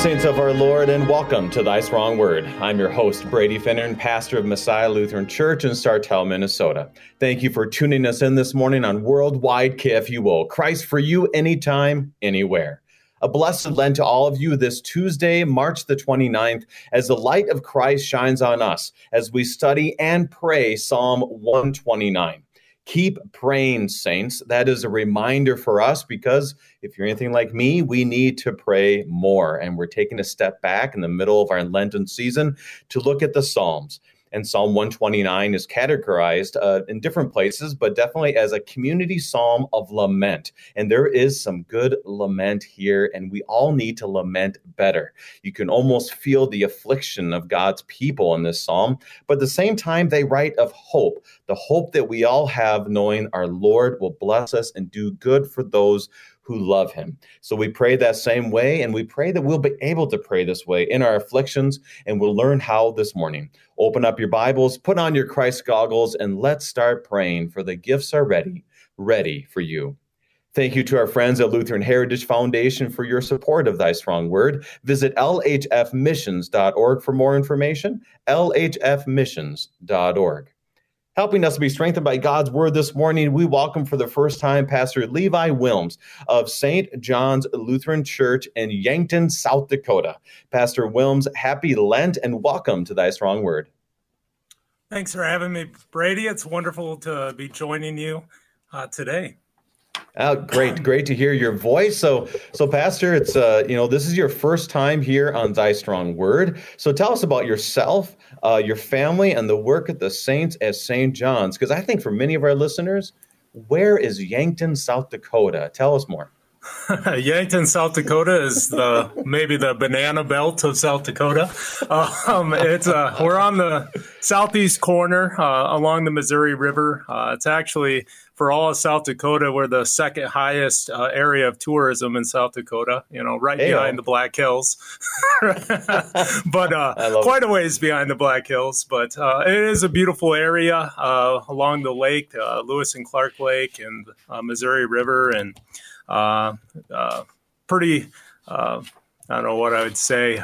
saints of our Lord, and welcome to Thy Strong Word. I'm your host, Brady Finnern, pastor of Messiah Lutheran Church in Sartell, Minnesota. Thank you for tuning us in this morning on Worldwide KFUO. Christ for you, anytime, anywhere. A blessed Lent to all of you this Tuesday, March the 29th, as the light of Christ shines on us as we study and pray Psalm 129. Keep praying, saints. That is a reminder for us because if you're anything like me, we need to pray more. And we're taking a step back in the middle of our Lenten season to look at the Psalms and Psalm 129 is categorized uh, in different places, but definitely as a community psalm of lament. And there is some good lament here, and we all need to lament better. You can almost feel the affliction of God's people in this psalm, but at the same time, they write of hope the hope that we all have, knowing our Lord will bless us and do good for those who love him. So we pray that same way, and we pray that we'll be able to pray this way in our afflictions, and we'll learn how this morning. Open up your Bibles, put on your Christ goggles, and let's start praying, for the gifts are ready, ready for you. Thank you to our friends at Lutheran Heritage Foundation for your support of Thy Strong Word. Visit lhfmissions.org for more information. lhfmissions.org. Helping us to be strengthened by God's word this morning, we welcome for the first time Pastor Levi Wilms of St. John's Lutheran Church in Yankton, South Dakota. Pastor Wilms, happy Lent and welcome to Thy Strong Word. Thanks for having me, Brady. It's wonderful to be joining you uh, today. Oh, great, great to hear your voice. So, so Pastor, it's uh, you know, this is your first time here on Thy Strong Word. So, tell us about yourself, uh, your family, and the work at the Saints at St. John's. Because I think for many of our listeners, where is Yankton, South Dakota? Tell us more. Yankton, South Dakota is the maybe the banana belt of South Dakota. Um, it's uh, we're on the southeast corner uh, along the Missouri River. Uh, it's actually for all of South Dakota, we're the second highest uh, area of tourism in South Dakota. You know, right behind the Black Hills, but uh, quite it. a ways behind the Black Hills. But uh, it is a beautiful area uh, along the lake, uh, Lewis and Clark Lake, and uh, Missouri River, and pretty. I don't know what I would say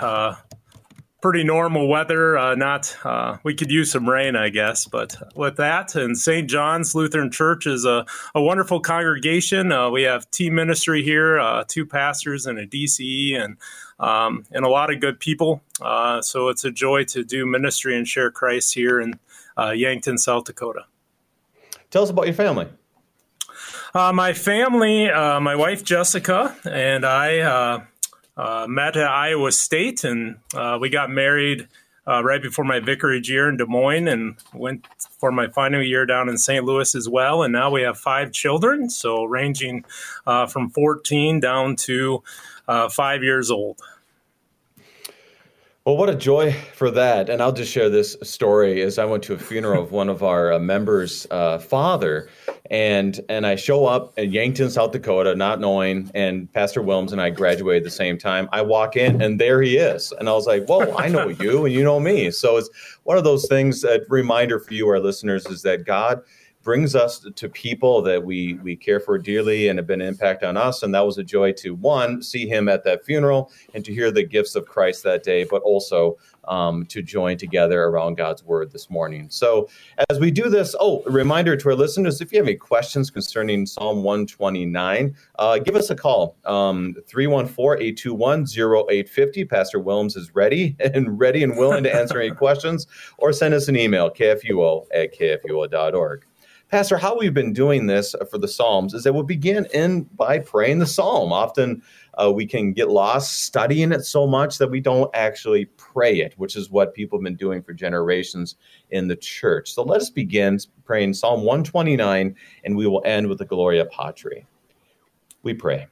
pretty normal weather. Uh, not uh, we could use some rain, I guess. But with that, and St. John's Lutheran Church is a, a wonderful congregation. Uh, we have team ministry here, uh, two pastors and a DCE, and um, and a lot of good people. Uh, so it's a joy to do ministry and share Christ here in uh, Yankton, South Dakota. Tell us about your family. my family, my wife Jessica, and I uh, met at Iowa State, and uh, we got married uh, right before my vicarage year in Des Moines, and went for my final year down in St. Louis as well. And now we have five children, so ranging uh, from 14 down to uh, five years old. Well, what a joy for that. And I'll just share this story as I went to a funeral of one of our uh, members' uh, father. And and I show up in Yankton, South Dakota, not knowing, and Pastor Wilms and I graduated the same time. I walk in and there he is. And I was like, Whoa, I know you and you know me. So it's one of those things, a reminder for you, our listeners, is that God brings us to people that we we care for dearly and have been an impact on us. And that was a joy to one see him at that funeral and to hear the gifts of christ that day but also um, to join together around god's word this morning. So as we do this oh a reminder to our listeners if you have any questions concerning psalm 129 uh, give us a call um, 314-821-0850 pastor wilms is ready and ready and willing to answer any questions or send us an email kfuo at kfuo.org Pastor, how we've been doing this for the Psalms is that we begin in by praying the Psalm. Often uh, we can get lost studying it so much that we don't actually pray it, which is what people have been doing for generations in the church. So let us begin praying Psalm 129, and we will end with the Gloria Patri. We pray.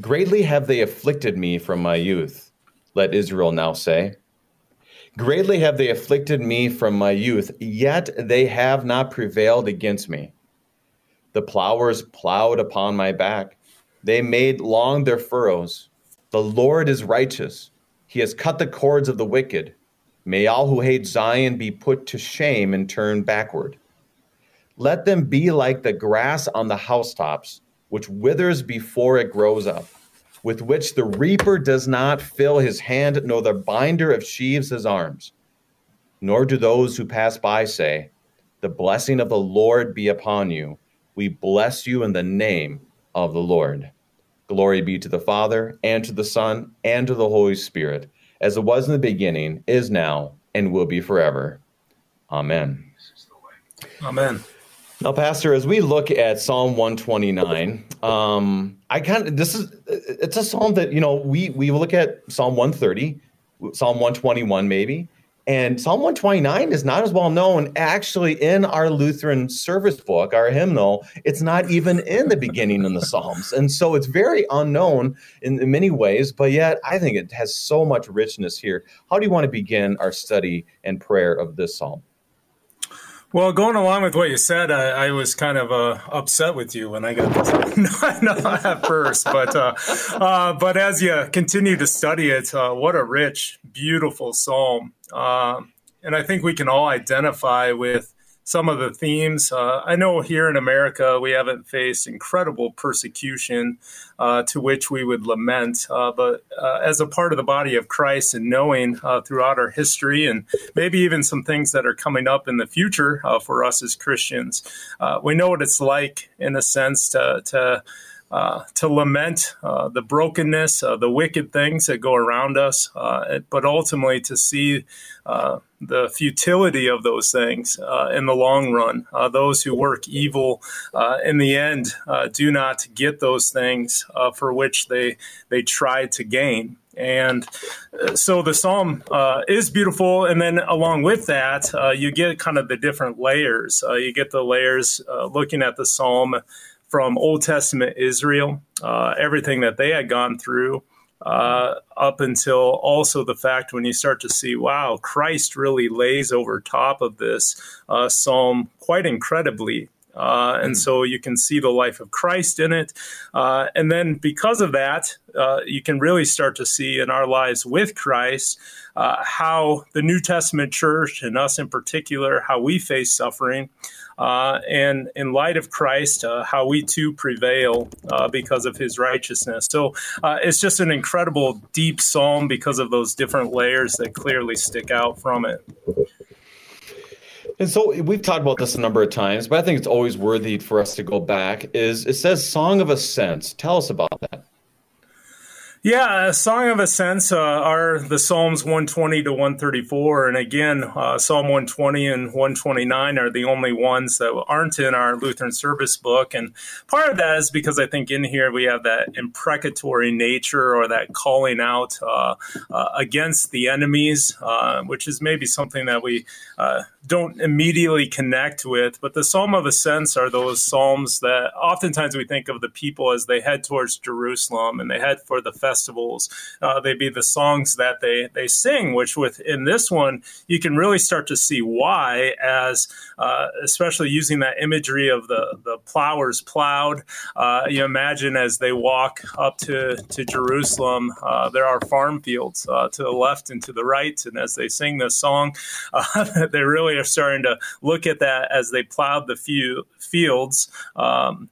Greatly have they afflicted me from my youth, let Israel now say. Greatly have they afflicted me from my youth, yet they have not prevailed against me. The plowers plowed upon my back. They made long their furrows. The Lord is righteous. He has cut the cords of the wicked. May all who hate Zion be put to shame and turn backward. Let them be like the grass on the housetops, which withers before it grows up. With which the reaper does not fill his hand, nor the binder of sheaves his arms. Nor do those who pass by say, The blessing of the Lord be upon you. We bless you in the name of the Lord. Glory be to the Father, and to the Son, and to the Holy Spirit, as it was in the beginning, is now, and will be forever. Amen. Amen. Now, Pastor, as we look at Psalm 129, um, I kind of this is it's a psalm that you know we we look at Psalm 130, Psalm 121 maybe, and Psalm 129 is not as well known. Actually, in our Lutheran service book, our hymnal, it's not even in the beginning in the Psalms. And so it's very unknown in, in, many ways, but yet I think it has so much richness here. How do you want to begin our study and prayer of this psalm? Well, going along with what you said, I, I was kind of uh, upset with you when I got this. at first, but uh, uh, but as you continue to study it, uh, what a rich, beautiful psalm, uh, and I think we can all identify with some of the themes. Uh, I know here in America we haven't faced incredible persecution uh, to which we would lament, uh, but uh, as a part of the body of Christ and knowing uh, throughout our history and maybe even some things that are coming up in the future uh, for us as Christians, we know what it's like in a sense to. to uh, to lament uh, the brokenness, uh, the wicked things that go around us, but ultimately to see the futility of those things uh, in the long run. Uh, those who work evil uh, in the end uh, do not get those things uh, for which they they try to gain. And uh, so the psalm is beautiful, and then along with that, you get kind of the different layers. you get the layers looking at the psalm from Old Testament Israel, everything that they had gone through uh, up until also the fact when you start to see, wow, Christ really lays over top of this uh, psalm quite incredibly. Uh, and mm. so you can see the life of Christ in it. Uh, and then because of that, uh, you can really start to see in our lives with Christ uh, how the New Testament church and us in particular, how we face suffering. Uh, and in light of Christ, uh, how we too prevail uh, because of his righteousness. So uh, it's just an incredible, deep psalm because of those different layers that clearly stick out from it. And so we've talked about this a number of times, but I think it's always worthy for us to go back. Is it says "Song of Ascents"? Tell us about that. Yeah, Song of Ascents uh, are the Psalms 120 to 134. And again, uh, Psalm 120 and 129 are the only ones that aren't in our Lutheran service book. And part of that is because I think in here we have that imprecatory nature or that calling out uh, uh against the enemies, uh, which is maybe something that we uh, don't immediately connect with. But the Psalm of Ascents are those Psalms that oftentimes we think of the people as they head towards Jerusalem and they head for the festivals. Uh, they be the songs that they they sing, which within this one you can really start to see why, as uh, especially using that imagery of the the plowers plowed. Uh, you imagine as they walk up to to Jerusalem, uh, there are farm fields uh, to the left and to the right, and as they sing this song, uh, they really are starting to look at that as they plowed the few fields. Um,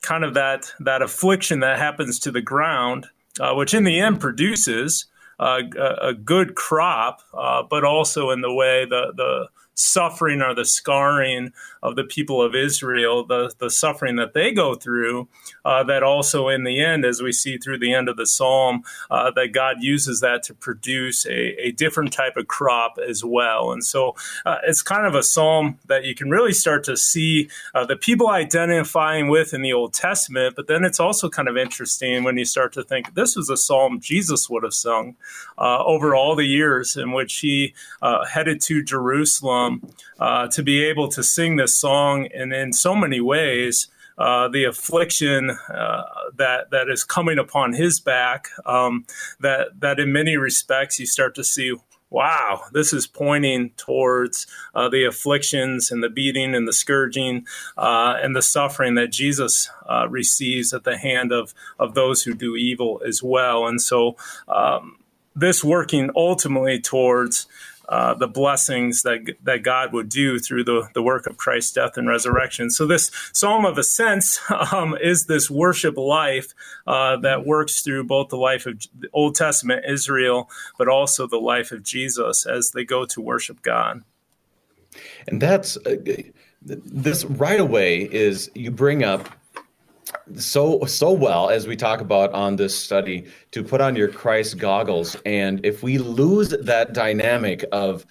kind of that that affliction that happens to the ground uh, which in the end produces uh, a, a, good crop, uh, but also in the way the the suffering or the scarring of the people of Israel, the, the suffering that they go through, uh, that also in the end, as we see through the end of the psalm, uh, that God uses that to produce a, a, different type of crop as well. And so uh, it's kind of a psalm that you can really start to see uh, the people identifying with in the Old Testament, but then it's also kind of interesting when you start to think this was a psalm Jesus would have sung uh, over all the years in which he uh, headed to Jerusalem um, uh, to be able to sing this song, and in so many ways, uh, the affliction uh, that that is coming upon his back. Um, that that in many respects you start to see. Wow, this is pointing towards uh, the afflictions and the beating and the scourging uh, and the suffering that Jesus uh, receives at the hand of of those who do evil as well. And so, um, this working ultimately towards uh, the blessings that that God would do through the, the work of Christ's death and resurrection. So this Psalm of Ascents um, is this worship life uh, that works through both the life of the Old Testament Israel, but also the life of Jesus as they go to worship God. And that's uh, this right away is you bring up so so well as we talk about on this study to put on your Christ goggles. And if we lose that dynamic of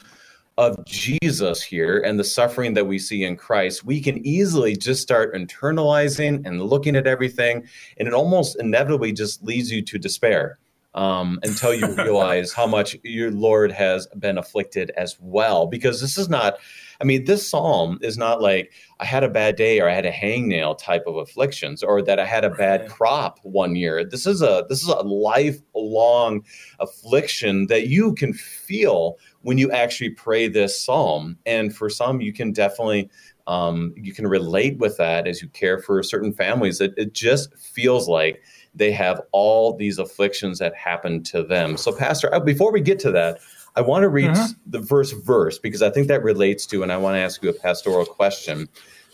of Jesus here and the suffering that we see in Christ, we can easily just start internalizing and looking at everything, and it almost inevitably just leads you to despair um, until you realize how much your Lord has been afflicted as well. Because this is not, I mean, this psalm is not like I had a bad day or I had a hangnail type of afflictions or that I had a bad crop one year. This is a this is a lifelong affliction that you can feel when you actually pray this psalm. And for some, you can definitely um, you can relate with that as you care for certain families. It, it just feels like they have all these afflictions that happen to them. So, Pastor, before we get to that, I want to read mm-hmm. the first verse because I think that relates to, and I want to ask you a pastoral question.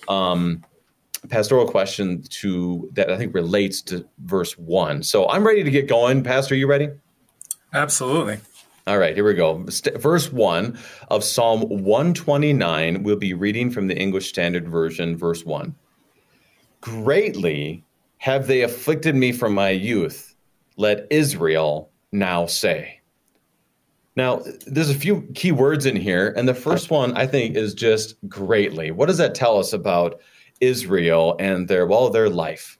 Um, pastoral question to that I think relates to verse one. So I'm ready to get going. Pastor, you ready? Absolutely. All right, here we go. Verse 1 of Psalm 129. We'll be reading from the English Standard Version, verse 1. Greatly have they afflicted me from my youth? Let Israel now say. Now, there's a few key words in here, and the first one I think is just greatly. What does that tell us about Israel and their well, their life?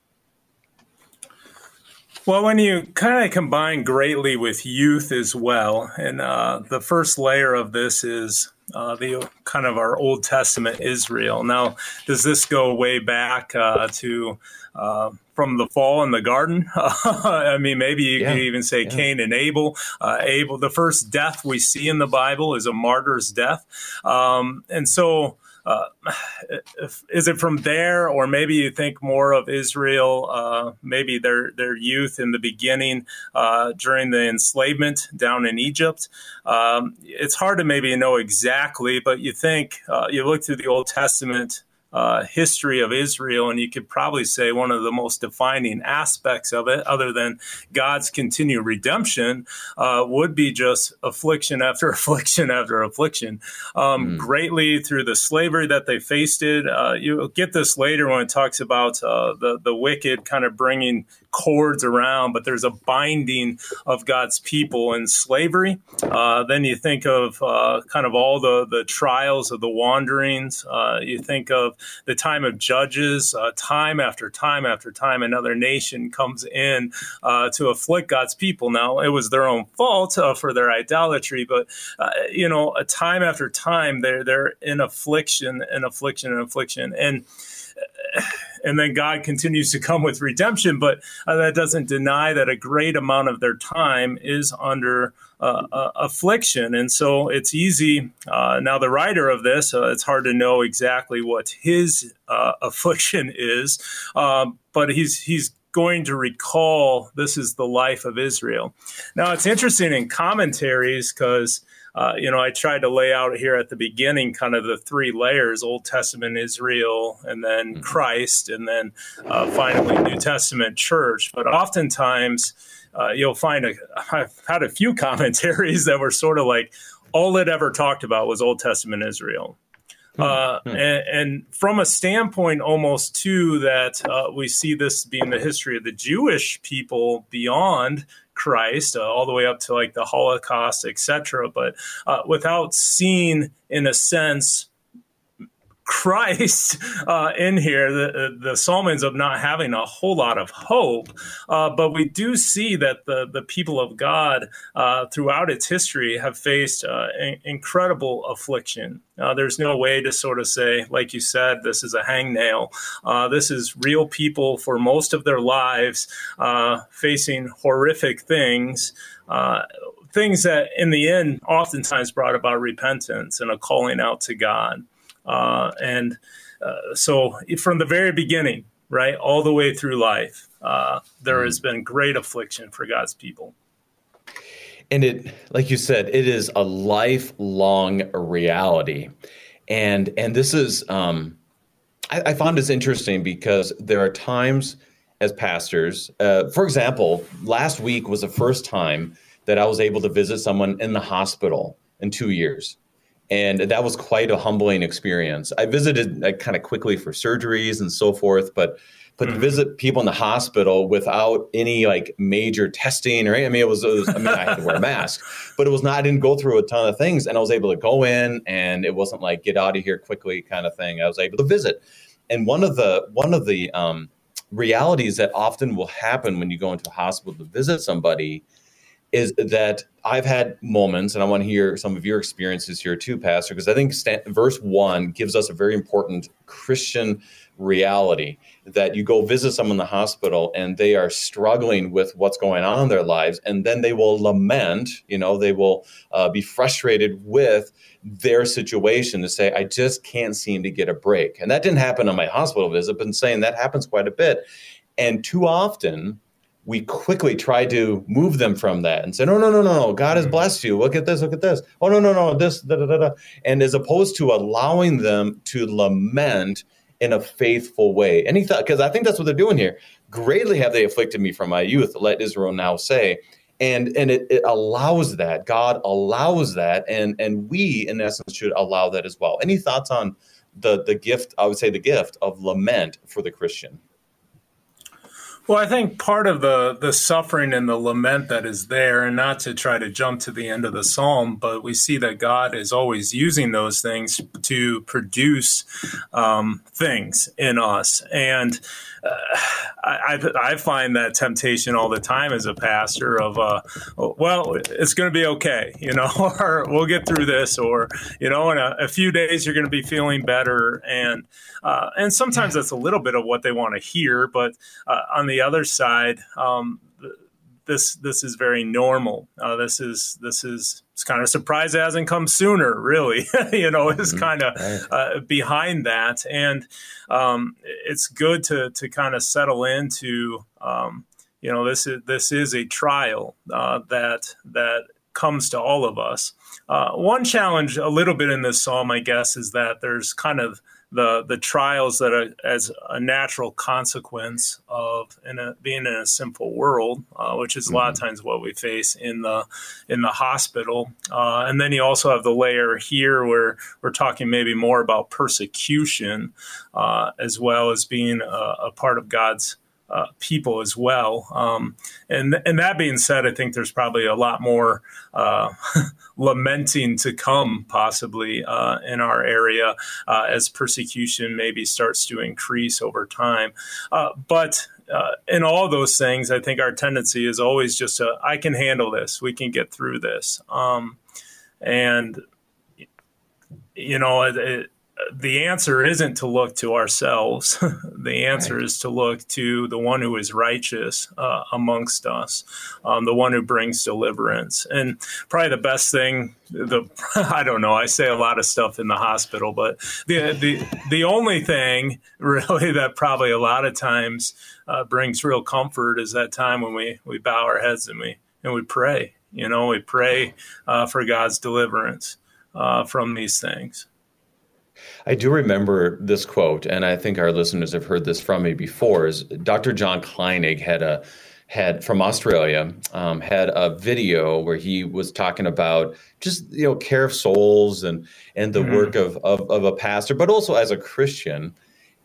Well, when you kind of combine greatly with youth as well, and uh, the first layer of this is uh, the kind of our Old Testament Israel. Now, does this go way back uh, to uh, from the fall in the garden? I mean, maybe you yeah. could even say yeah. Cain and Abel. Uh, Abel, the first death we see in the Bible is a martyr's death, um, and so uh, is it from there, or maybe you think more of Israel, uh, maybe their their youth in the beginning uh, during the enslavement down in Egypt? Um, it's hard to maybe know exactly, but you think uh, you look through the Old Testament uh, history of Israel, and you could probably say one of the most defining aspects of it, other than God's continued redemption, uh, would be just affliction after affliction after affliction. Um, mm. Greatly through the slavery that they faced it. Uh, you'll get this later when it talks about uh, the the wicked kind of bringing cords around, but there's a binding of God's people in slavery. Uh, then you think of uh, kind of all the, the trials of the wanderings. Uh, you think of the time of judges, uh, time after time after time, another nation comes in uh, to afflict God's people. Now, it was their own fault uh, for their idolatry, but, you know, time after time, they're, they're in affliction and affliction and affliction. And and then God continues to come with redemption. But uh, that doesn't deny that a great amount of their time is under uh, uh, affliction. And so it's easy. Uh, now, the writer of this, uh, it's hard to know exactly what his uh, affliction is, um, but he's, he's, going to recall this is the life of Israel. Now, it's interesting in commentaries because uh, you know, I tried to lay out here at the beginning kind of the three layers Old Testament Israel, and then mm-hmm. Christ, and then uh, finally New Testament church. But oftentimes, uh, you'll find a, I've had a few commentaries that were sort of like all it ever talked about was Old Testament Israel. Hmm. Uh, hmm. and, and, from a standpoint, almost too, that uh, we see this being the history of the Jewish people beyond Christ, uh, all the way up to like the Holocaust, etc. But uh, without seeing, in a sense, Christ uh, in here, the, the psalm ends up not having a whole lot of hope, uh, but we do see that the, the people of God uh, throughout its history have faced uh, in, incredible affliction. Uh, there's no way to sort of say, like you said, this is a hangnail. Uh, this is real people for most of their lives facing horrific things things that in the end oftentimes brought about repentance and a calling out to God. Uh, and uh, so from the very beginning, right, all the way through life, uh, there has been great affliction for God's people. and it like you said it is a lifelong reality and and this is um i, I found this interesting because there are times as pastors uh, for example last week was the first time that i was able to visit someone in the hospital in two years and that was quite a humbling experience i visited like, kind of quickly for surgeries and so forth but but mm-hmm. to visit people in the hospital without any like major testing or I mean it was, it was I mean I had to wear a mask, but it was not I didn't go through a ton of things and I was able to go in and it wasn't like get out of here quickly kind of thing. I was able to visit. And one of the one of the um, realities that often will happen when you go into a hospital to visit somebody is that I've had moments, and I want to hear some of your experiences here too, Pastor, because I think st- verse one gives us a very important Christian reality that you go visit someone in the hospital and they are struggling with what's going on in their lives and then they will lament you know they will uh, be frustrated with their situation to say i just can't seem to get a break. And that didn't happen on my hospital visit but I'm saying that happens quite a bit. And too often we quickly try to move them from that and say, no, no, no, no, no, God has mm-hmm. blessed you. Look at this, look at this. Oh, no, no, no, this, da, da, da, da. And as opposed to allowing them to lament in a faithful way. And he thought, because I think that's what they're doing here. Greatly have they afflicted me from my youth, let Israel now say. And and it, it allows that. God allows that. And and we in essence should allow that as well. Any thoughts on the the gift, I would say the gift of lament for the Christian? Well, I think part of the the suffering and the lament that is there, and not to try to jump to the end of the psalm, but we see that God is always using those things to produce um, things in us, and uh, I, I find that temptation all the time as a pastor of, uh, well, it's going to be okay, you know, or we'll get through this, or you know, in a, a few days you're going to be feeling better, and uh, and sometimes that's a little bit of what they want to hear, but uh, on the other side, um, this this is very normal. Uh, this is this is it's kind of a surprise. it hasn't come sooner. Really, you know, it's mm-hmm. kind of uh, behind that, and um, it's good to to kind of settle into. Um, you know, this is this is a trial uh, that that comes to all of us. Uh, one challenge, a little bit in this psalm, I guess, is that there's kind of the the trials that are as a natural consequence of in a, being in a sinful world, uh, which is a lot of mm-hmm. times what we face in the in the hospital. Uh, and then you also have the layer here where we're talking maybe more about persecution, uh, as well as being a, a part of God's uh, people as well. Um, and and that being said, I think there's probably a lot more uh, lamenting to come, possibly uh, in our area uh, as persecution maybe starts to increase over time. Uh, but uh, in all those things, I think our tendency is always just to, I can handle this. We can get through this. Um, and you know, it, the answer isn't to look to ourselves. the answer right. is to look to the one who is righteous uh, amongst us, um, the one who brings deliverance. And probably the best thing, the I don't know, I say a lot of stuff in the hospital, but the the the only thing really that probably a lot of times uh, brings real comfort is that time when we we bow our heads and we and we pray. You know, we pray uh, for God's deliverance uh, from these things. I do remember this quote, and I think our listeners have heard this from me before. Is Dr. John Kleinig had a had from Australia um, had a video where he was talking about just you know care of souls and and the mm-hmm. work of, of of a pastor, but also as a Christian.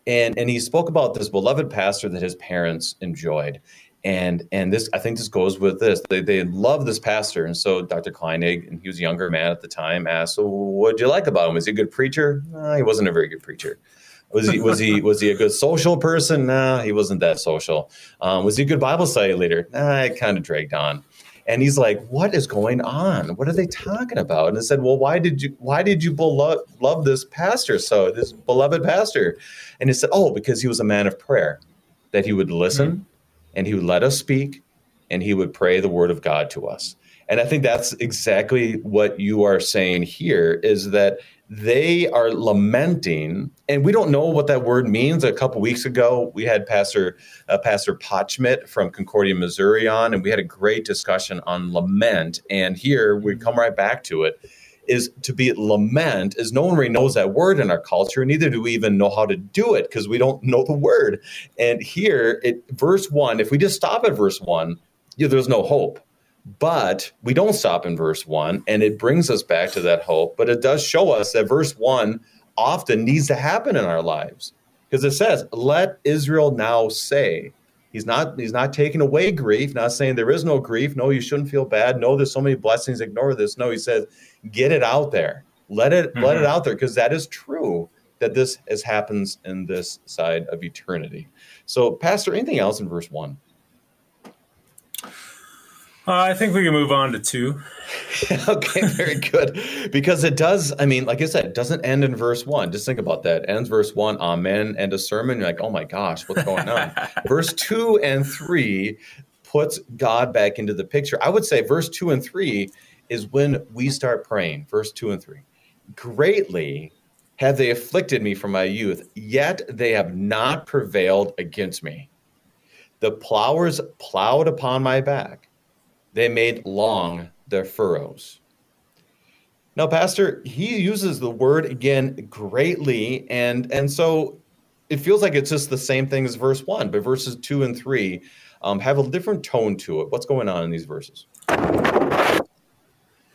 And and he spoke about this beloved pastor that his parents enjoyed and and this I think this goes with this. They they love this pastor, and so Dr. Kleinig, and he was a younger man at the time, asked, "So what do you like about him? Was he a good preacher? No, he wasn't a very good preacher. Was he was he was he a good social person? No, he wasn't that social. Um, was he a good Bible study leader? Nah, it kind of dragged on." And he's like, "What is going on? What are they talking about?" And I said, "Well, why did you why did you love, love this pastor so this beloved pastor?" And he said, "Oh, because he was a man of prayer, that he would listen." Mm-hmm and he would let us speak and he would pray the word of God to us. And I think that's exactly what you are saying here is that they are lamenting, and we don't know what that word means. A couple weeks ago, we had Pastor uh, Pastor Potchmit from Concordia, Missouri, on, and we had a great discussion on lament. And here we come right back to it: is to be lament. Is no one really knows that word in our culture, neither do we even know how to do it because we don't know the word. And here, it verse one. If we just stop at verse one, yeah, there's no hope but we don't stop in verse one, and it brings us back to that hope. But it does show us that verse one often needs to happen in our lives because it says, "Let Israel now say." He's not he's not taking away grief, not saying there is no grief. No, you shouldn't feel bad. No, there's so many blessings. Ignore this. No, he says, get it out there. Let it mm-hmm. let it mm-hmm. out there because that is true that this has happens in this side of eternity. So, Pastor, anything else in verse one? Uh, I think we can move on to two. okay, very good. Because it does, I mean, like I said, it doesn't end in verse one. Just think about that. It ends verse one, amen, and a sermon. You're like, oh my gosh, what's going on? verse two and three puts God back into the picture. I would say verse two and three is when we start praying. Verse two and three. Greatly have they afflicted me from my youth, yet they have not prevailed against me. The plowers plowed upon my back they made long their furrows. Now, Pastor, he uses the word again greatly, and and so it feels like it's just the same thing as verse one, but verses two and three um, have a different tone to it. What's going on in these verses?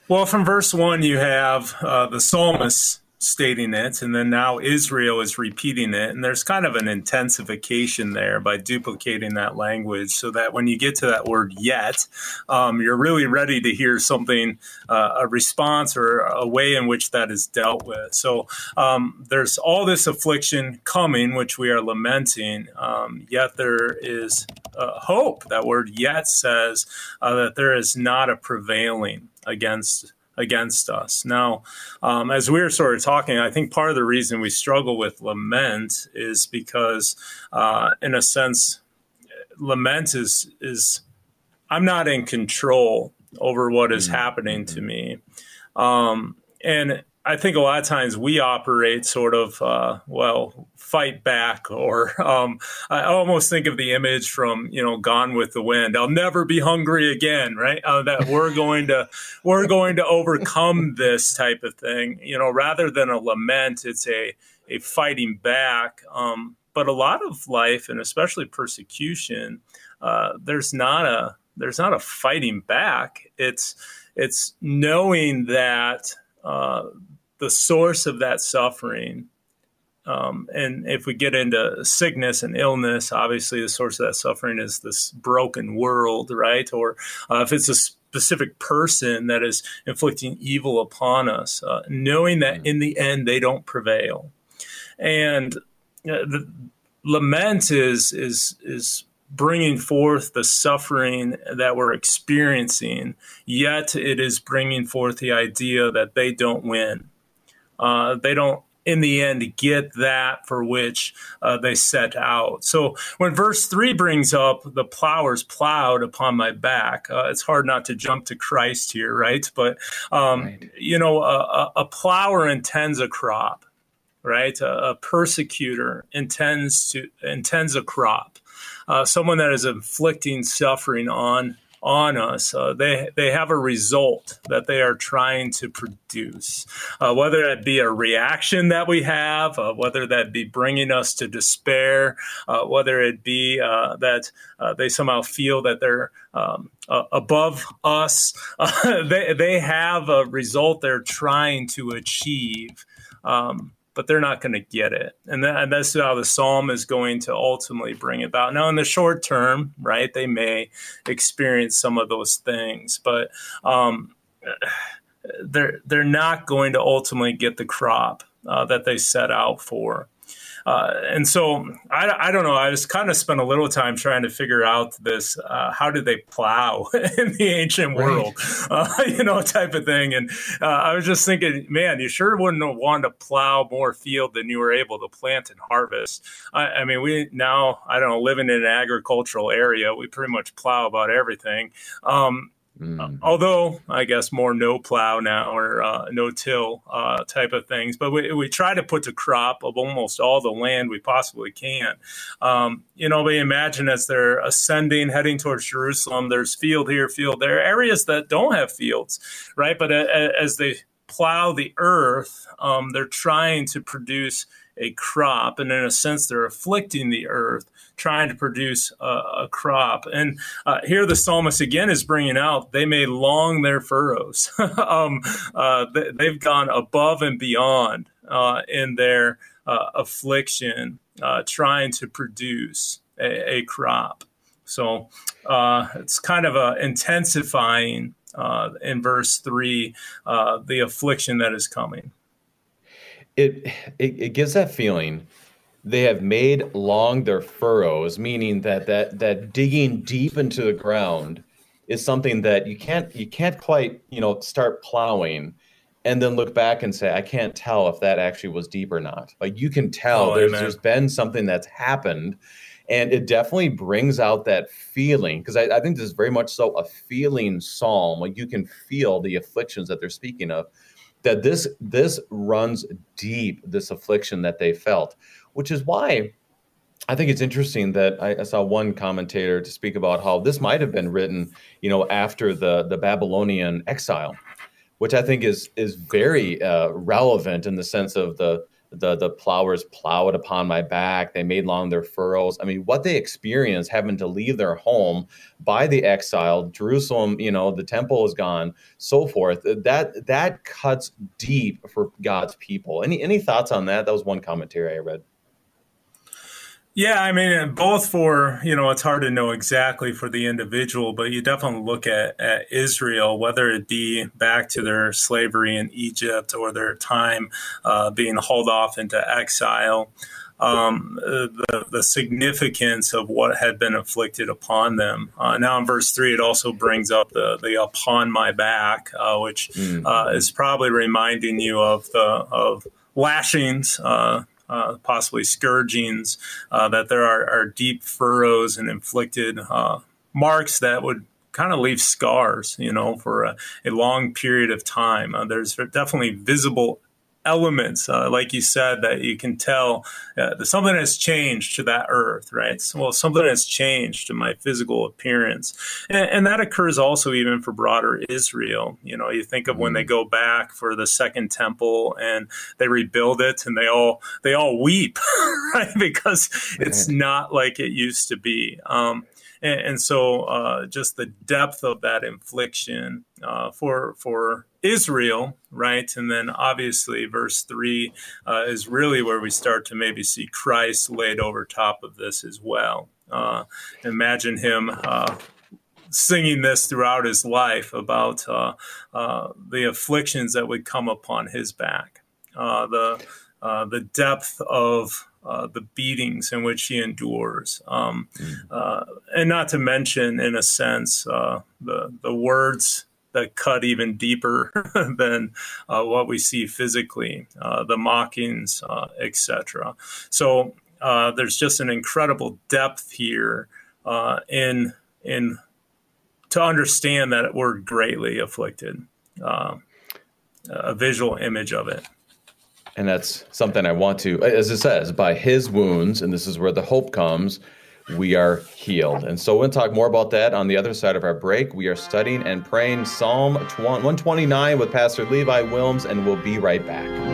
Well, from verse one, you have uh, the psalmist stating it, and then now Israel is repeating it. And there's kind of an intensification there by duplicating that language so that when you get to that word yet, um, you're really ready to hear something, uh, a response or a way in which that is dealt with. So um, there's all this affliction coming, which we are lamenting, um, yet there is uh, hope. That word yet says uh, that there is not a prevailing against against us. Now, um, as we were sort of talking, I think part of the reason we struggle with lament is because, uh, in a sense, lament is is I'm not in control over what is mm-hmm. happening to me, um, and I think a lot of times we operate sort of, uh, well, fight back, or um, I almost think of the image from you know Gone with the Wind. I'll never be hungry again, right? Uh, that we're going to we're going to overcome this type of thing, you know, rather than a lament. It's a a fighting back. Um, but a lot of life, and especially persecution, uh, there's not a there's not a fighting back. It's it's knowing that uh, the source of that suffering. Um, and if we get into sickness and illness, obviously the source of that suffering is this broken world, right? Or uh, if it's a specific person that is inflicting evil upon us, uh, knowing that mm. in the end they don't prevail. And uh, the lament is is is bringing forth the suffering that we're experiencing, yet it is bringing forth the idea that they don't win uh, they don't in the end get that for which uh, they set out. So when verse 3 brings up the plowers plowed upon my back, uh, it's hard not to jump to Christ here, right? But, um, right. you know, a, a, plower intends a crop, right? A, a persecutor intends to intends a crop. Uh, someone that is inflicting suffering on on us. Uh, they they have a result that they are trying to produce, uh, whether that be a reaction that we have, uh, whether that be bringing us to despair, uh, whether it be uh, that uh, they somehow feel that they're um, above us. they they have a result they're trying to achieve. Um, but they're not going to get it. And, that, and, that's how the psalm is going to ultimately bring about. Now, in the short term, right, they may experience some of those things, but um, they're they're not going to ultimately get the crop uh, that they set out for. Uh, and so I, I don't know. I just kind of spent a little time trying to figure out this: uh, how did they plow in the ancient world, right. uh, you know, type of thing. And uh, I was just thinking, man, you sure wouldn't have wanted to plow more field than you were able to plant and harvest. I, I mean, we now I don't know, living in an agricultural area, we pretty much plow about everything. Um, Mm. although I guess more no plow now or uh, no till uh, type of things, but we, we try to put the crop of almost all the land we possibly can. Um, you know, we imagine as they're ascending, heading towards Jerusalem, there's field here, field there, areas that don't have fields, right? But as they plow the earth, um, they're trying to produce a crop, and in a sense, they're afflicting the earth, trying to produce a, a crop. And uh, here, the psalmist again is bringing out they made long their furrows. um, uh, they, have gone above and beyond uh, in their uh, affliction, uh, trying to produce a, a crop. So uh, it's kind of a intensifying in verse three the affliction that is coming it, it it gives that feeling they have made long their furrows meaning that that that digging deep into the ground is something that you can't you can't quite you know start plowing and then look back and say i can't tell if that actually was deep or not. Like you can tell oh, there's, there's been something that's happened and it definitely brings out that feeling because I, I think this is very much so a feeling psalm like you can feel the afflictions that they're speaking of that this this runs deep this affliction that they felt which is why i think it's interesting that I, I, saw one commentator to speak about how this might have been written you know after the the babylonian exile which i think is is very uh, relevant in the sense of the the the plowers plowed upon my back. They made long their furrows. I mean what they experienced having to leave their home by the exile jerusalem you know the temple is gone so forth uh, that that cuts deep for god's people. Any any thoughts on that? That was one commentary i read yeah, I mean, both for, you know, it's hard to know exactly for the individual, but you definitely look at, at Israel, whether it be back to their slavery in Egypt or their time uh, being hauled off into exile. Um, the, the significance of what had been inflicted upon them. Uh, now, in verse three, it also brings up the, the upon my back, uh, which mm. uh, is probably reminding you of the of lashings uh, uh, possibly scourgings, uh, that there are, are, deep furrows and inflicted uh, marks that would kind of leave scars, you know, for a, a long period of time. Uh, there's definitely visible elements, uh, like you said, that you can tell uh, that something has changed to that earth, right? So, well, something has changed to my physical appearance. And, and, that occurs also even for broader Israel. You know, you think of when they mm-hmm. go back for the second temple and they rebuild it and they all, they all weep, right? Because it's not like it used to be. Um, and, and so, uh, just the depth of that infliction uh, for for Israel, right? And then obviously, verse three uh, is really where we start to maybe see Christ laid over top of this as well. Uh, imagine him uh, singing this throughout his life about uh, uh, the afflictions that would come upon his back, uh, the the depth of uh, the beatings in which he endures, um, mm. uh, and not to mention, in a sense, uh, the the words that cut even deeper than uh, what we see physically, uh, the mockings, etc. So there's just an incredible depth here in in to understand that we're greatly afflicted. a visual image of it. And that's something I want to, as it says, by his wounds, and this is where the hope comes, we are healed. And so we'll talk more about that on the other side of our break. We are studying and praying Psalm 129 with Pastor Levi Wilms, and we'll be right back.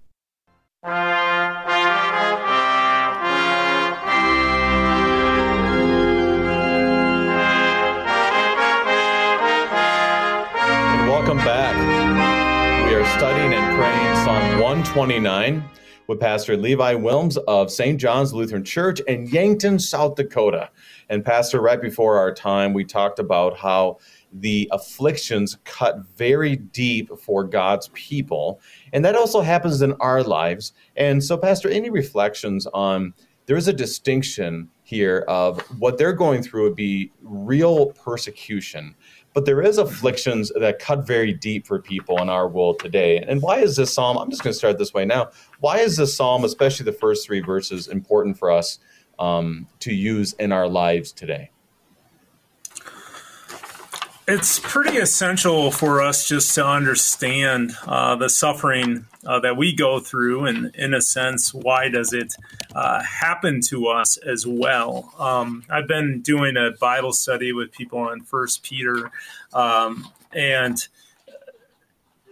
129 with Pastor Levi Wilms of St. John's Lutheran Church in Yankton, South Dakota. And, Pastor, right before our time, we talked about how the afflictions cut very deep for God's people. And that also happens in our lives. And so, Pastor, any reflections on there is a distinction here of what they're going through would be real persecution but there is afflictions that cut very deep for people in our world today. And why is this psalm? I'm just going to start this way now. Why is this psalm, especially the first three verses, important for us um, to use in our lives today? It's pretty essential for us just to understand uh, the suffering uh, that we go through, and in a sense, why does it uh, happen to us as well? Um, I've been doing a Bible study with people on First Peter, um, and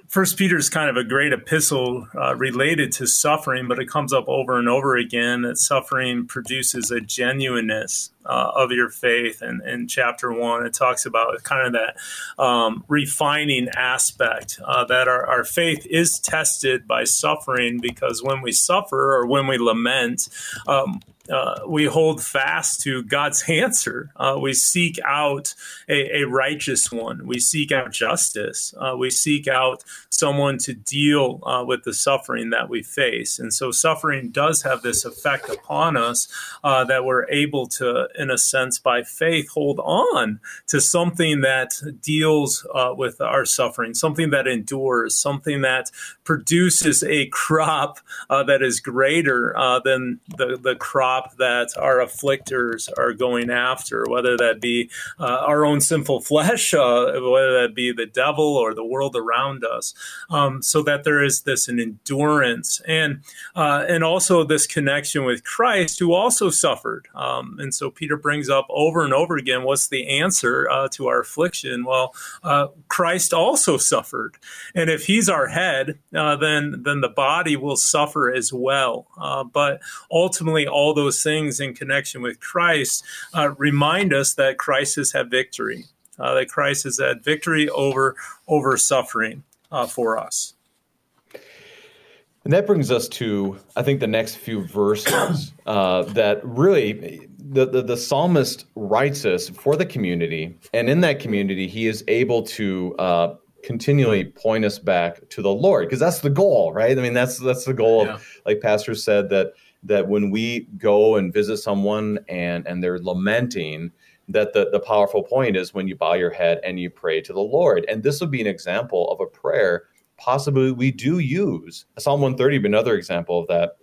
First Peter is kind of a great epistle uh, related to suffering, but it comes up over and over again that suffering produces a genuineness uh, of your faith. And in chapter one, it talks about kind of that um, refining aspect uh, that our, our faith is tested by suffering because when we suffer or when we lament, um, uh, we hold fast to God's answer. Uh, we seek out a, a, righteous one. We seek out justice. Uh, we seek out someone to deal uh, with the suffering that we face. And so, suffering does have this effect upon us uh, that we're able to, in a sense, by faith, hold on to something that deals uh, with our suffering, something that endures, something that produces a crop that is greater than the, the crop crop that our afflictors are going after, whether that be uh, our own sinful flesh, uh, whether that be the devil or the world around us, um, so that there is this an endurance and uh, and also this connection with Christ, who also suffered. Um, and so Peter brings up over and over again, what's the answer uh, to our affliction? Well, uh, Christ also suffered, and if He's our head, uh, then then the body will suffer as well. but ultimately, all those those things in connection with Christ uh, remind us that Christ has had victory, uh, that Christ has had victory over over suffering uh, for us. And that brings us to, I think, the next few verses uh, that really the, the, the, psalmist writes us for the community. And in that community, he is able to uh, continually point us back to the Lord because that's the goal, right? I mean, that's that's the goal yeah. of, like Pastor said, that that when we go and visit someone and and they're lamenting that the, the powerful point is when you bow your head and you pray to the lord and this would be an example of a prayer possibly we do use psalm 130 be another example of that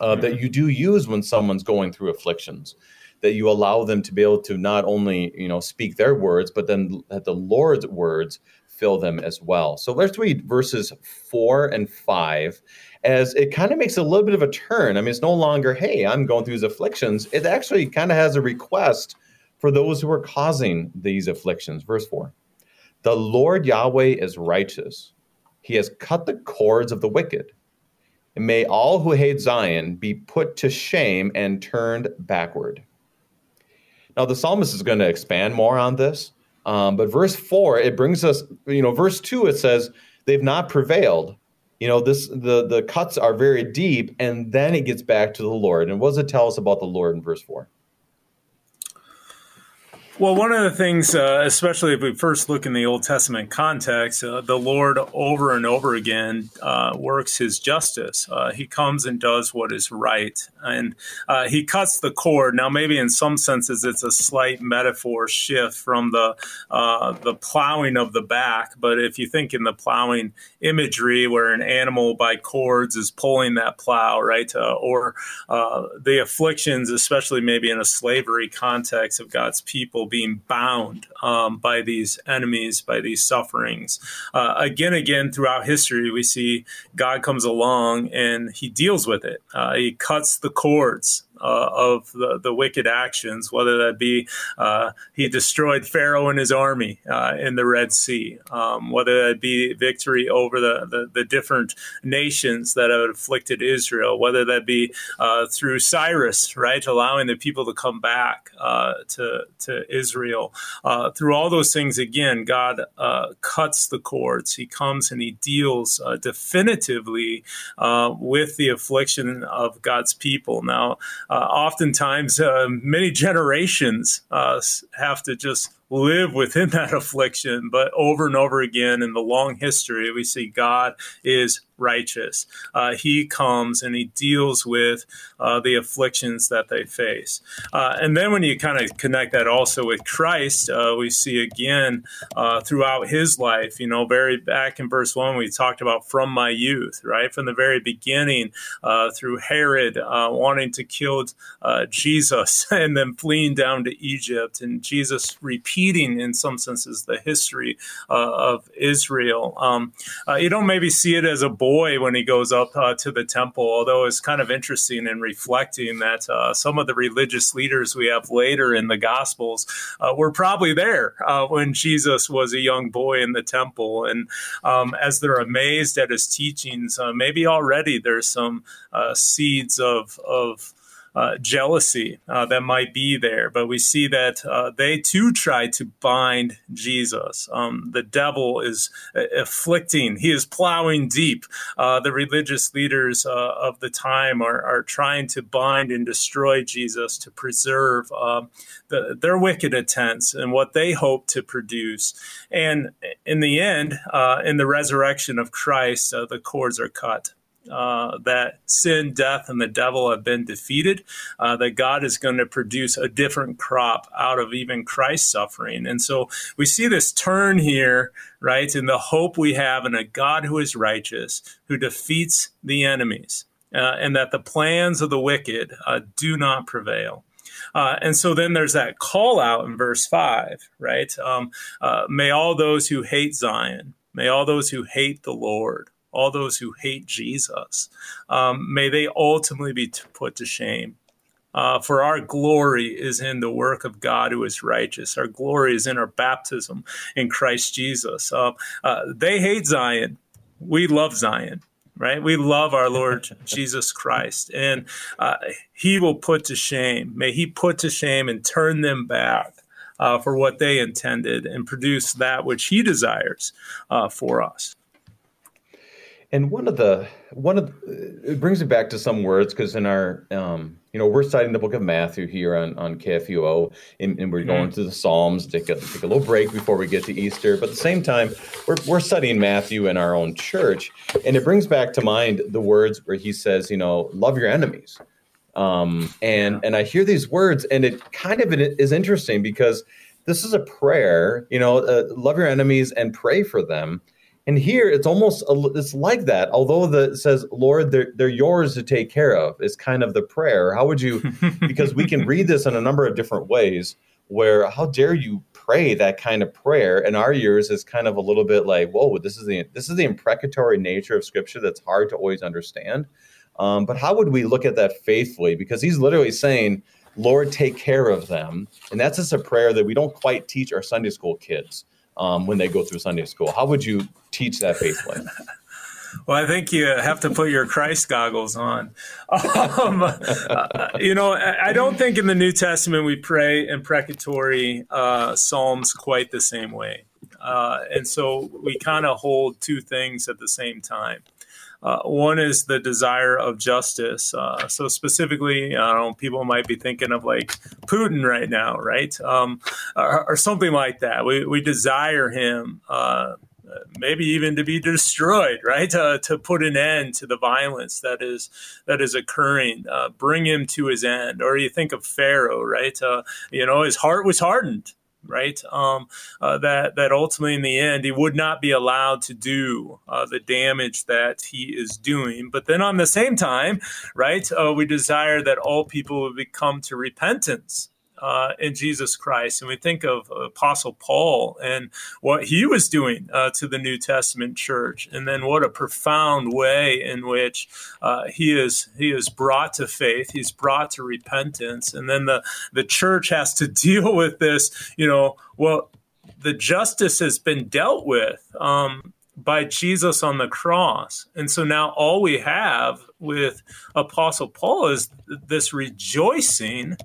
uh, mm-hmm. that you do use when someone's going through afflictions that you allow them to be able to not only you know speak their words but then that the lord's words fill them as well so let's read verses 4 and 5 as it kind of makes a little bit of a turn. I mean, it's no longer, hey, I'm going through these afflictions. It actually kind of has a request for those who are causing these afflictions. Verse 4 The Lord Yahweh is righteous, he has cut the cords of the wicked. And may all who hate Zion be put to shame and turned backward. Now, the psalmist is going to expand more on this. Um, but verse 4, it brings us, you know, verse 2, it says, they've not prevailed. You know this the the cuts are very deep and then it gets back to the lord. And what does it tell us about the lord in verse 4 well, one of the things, uh, especially if we first look in the Old Testament context, uh, the Lord over and over again uh, works his justice. Uh, he comes and does what is right. And uh, he cuts the cord. Now, maybe in some senses, it's a slight metaphor shift from the, uh, the plowing of the back. But if you think in the plowing imagery where an animal by cords is pulling that plow, right? or the afflictions, especially maybe in a slavery context of God's people being bound um, by these enemies, by these sufferings. Uh, again, again, throughout history, we see God comes along and he deals with it. Uh, he cuts the cords uh, of the, the wicked actions, whether that be uh, he destroyed Pharaoh and his army uh, in the Red Sea, um, whether that be victory over the, the, the, different nations that have afflicted Israel, whether that be uh, through Cyrus, right, allowing the people to come back uh, to, to Israel. Uh, through all those things, again, God cuts the cords. He comes and he deals definitively with the affliction of God's people. Now, uh, oftentimes uh, many generations uh, have to just live within that affliction. But over and over again in the long history, we see God is righteous. Uh, he comes and he deals with uh, the afflictions that they face. Uh, and then when you kind of connect that also with Christ, uh, we see again uh, throughout his life, you know, very back in verse one, we talked about from my youth, right? From the very beginning uh, through Herod wanting to kill Jesus and then fleeing down to Egypt and Jesus repeating repeating, in some senses, the history uh, of Israel. Um, uh, you don't maybe see it as a boy when he goes up uh, to the temple, although it's kind of interesting in reflecting that uh, some of the religious leaders we have later in the Gospels uh, were probably there when Jesus was a young boy in the temple. And um, as they're amazed at his teachings, maybe already there's some seeds of, of uh, jealousy uh, that might be there. But we see that uh, they too try to bind Jesus. Um, the devil is uh, afflicting, he is plowing deep. Uh, the religious leaders of the time are, are trying to bind and destroy Jesus to preserve the, their wicked intents and what they hope to produce. And in the end, in the resurrection of Christ, the cords are cut uh, that sin, death, and the devil have been defeated, uh, that God is going to produce a different crop out of even Christ's suffering. And so we see this turn here, right, in the hope we have in a God who is righteous, who defeats the enemies, uh, and that the plans of the wicked uh, do not prevail. Uh, and so then there's that call out in verse 5, right? Um, uh, may all those who hate Zion, may all those who hate the Lord, all those who hate Jesus. Um, may they ultimately be put to shame. Uh, for our glory is in the work of God who is righteous. Our glory is in our baptism in Christ Jesus. Uh, uh, they hate Zion. We love Zion, right? We love our Lord Jesus Christ, and uh, He will put to shame. May He put to shame and turn them back. Uh, for what they intended and produce that which he desires uh, for us. And one of the one of the, it brings me back to some words because in our um, you know we're citing the book of Matthew here on on KFUO and, and we're mm-hmm. going through the Psalms. Take a take a little break before we get to Easter, but at the same time we're we're studying Matthew in our own church, and it brings back to mind the words where he says, you know, love your enemies. Um, and and I hear these words, and it kind of is interesting because this is a prayer, you know, uh, love your enemies and pray for them and here it's almost it's like that. Although the it says, "Lord, they're they're yours to take care of," is kind of the prayer. How would you? because we can read this in a number of different ways. Where how dare you pray that kind of prayer? And our ears is kind of a little bit like, "Whoa, this is the this is the imprecatory nature of Scripture that's hard to always understand." Um, but how would we look at that faithfully? Because he's literally saying, Lord, take care of them. And that's just a prayer that we don't quite teach our Sunday school kids um, when they go through Sunday school. How would you teach that faithfully? Well, I think you have to put your Christ goggles on. Um, uh, you know, I don't think in the New Testament we pray imprecatory uh, psalms quite the same way. Uh, and so we kind of hold two things at the same time. Uh, one is the desire of justice. Uh, so specifically, know, people might be thinking of like Putin right now, right, um, or, or, something like that. We we desire him. Uh, maybe even to be destroyed, right? Uh, to put an end to the violence that is that is occurring, uh, bring him to his end. Or you think of Pharaoh, right? You know, his heart was hardened, right? Um, uh, that that ultimately, in the end, he would not be allowed to do uh, the damage that he is doing. But then, on the same time, right, uh, we desire that all people would come to repentance. Uh, in Jesus Christ. And we think of Apostle Paul and what he was doing uh, to the New Testament church, and then what a profound way in which uh, he is he is brought to faith, he's brought to repentance, and then the the church has to deal with this. You know, well, the justice has been dealt with. Um, by Jesus on the cross. And so now all we have with Apostle Paul is this rejoicing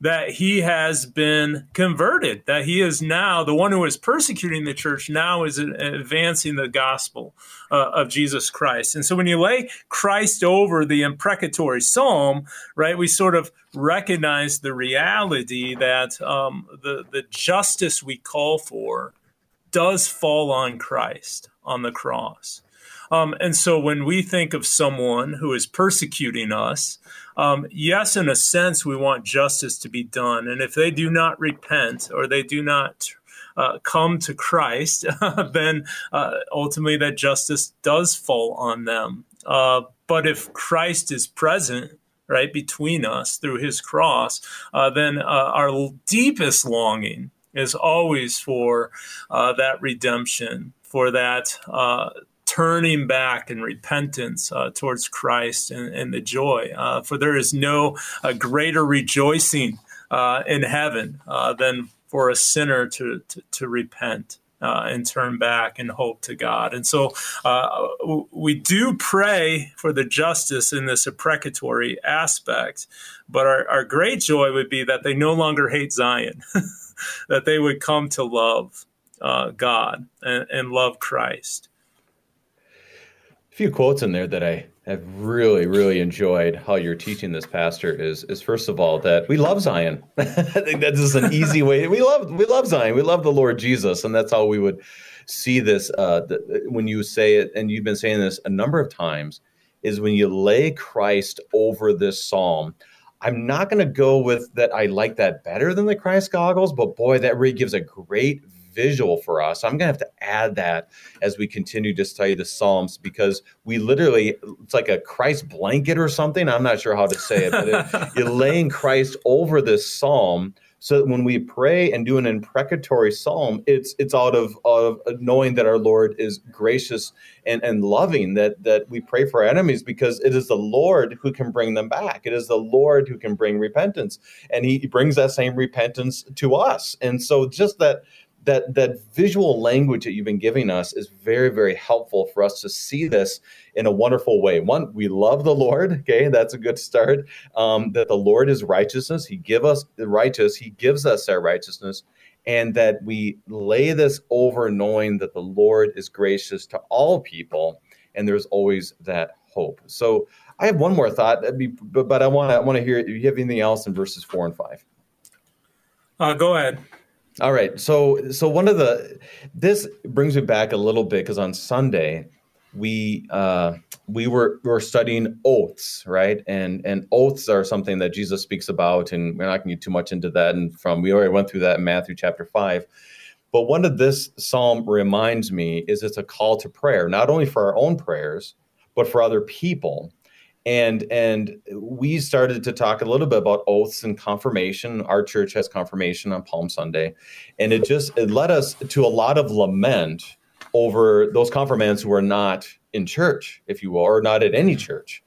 that he has been converted, that he is now the one who is persecuting the church, now is advancing the gospel uh, of Jesus Christ. And so when you lay Christ over the imprecatory psalm, right, we sort of recognize the reality that um, the, the justice we call for does fall on Christ on the cross. Um, and so when we think of someone who is persecuting us, um, yes, in a sense, we want justice to be done. And if they do not repent or they do not uh, come to Christ, then uh, ultimately that justice does fall on them. Uh, but if Christ is present, right, between us through his cross, uh, then uh, our deepest longing is always for uh, that redemption, for that turning back in repentance uh, towards Christ and, and the joy. Uh, for there is no uh, greater rejoicing uh, in heaven uh, than for a sinner to, to, to repent. Uh, and turn back and hope to God. And so we do pray for the justice in this imprecatory aspect, but our, our great joy would be that they no longer hate Zion, that they would come to love God and, and love Christ few quotes in there that I have really, really enjoyed how you're teaching this, Pastor. Is is first of all that we love Zion. I think that's just an easy way. We love we love Zion. We love the Lord Jesus, and that's how we would see this. Uh, the, when you say it, and you've been saying this a number of times, is when you lay Christ over this psalm. I'm not going to go with that. I like that better than the Christ goggles, but boy, that really gives a great visual for us. I'm going to have to add that as we continue to study the Psalms because we literally, it's like a Christ blanket or something. I'm not sure how to say it, but it, you're laying Christ over this Psalm so that when we pray and do an imprecatory psalm, it's it's out of, of knowing that our Lord is gracious and, and loving, that that we pray for our enemies because it is the Lord who can bring them back. It is the Lord who can bring repentance. And he brings that same repentance to us. And so just that that that visual language that you've been giving us is very very helpful for us to see this in a wonderful way. One we love the lord okay? That's a good start. Um, that the lord is righteousness. He give us the righteous. He gives us our righteousness. And that we lay this over knowing that the lord is gracious to all people and there's always that hope. So i have one more thought. But i want to want to hear if you have anything else in verses four and five? Uh, go ahead all right. So so one of the this brings me back a little bit because on Sunday we uh, we were we were studying oaths, right? And and oaths are something that Jesus speaks about, and we're not going to get too much into that. And from we already went through that in Matthew chapter five. But one of this psalm reminds me is it's a call to prayer, not only for our own prayers, but for other people and and we started to talk a little bit about oaths and confirmation. Our church has confirmation on palm sunday. And it just it led us to a lot of lament over those confirmants who are not in church if you will or not at any church.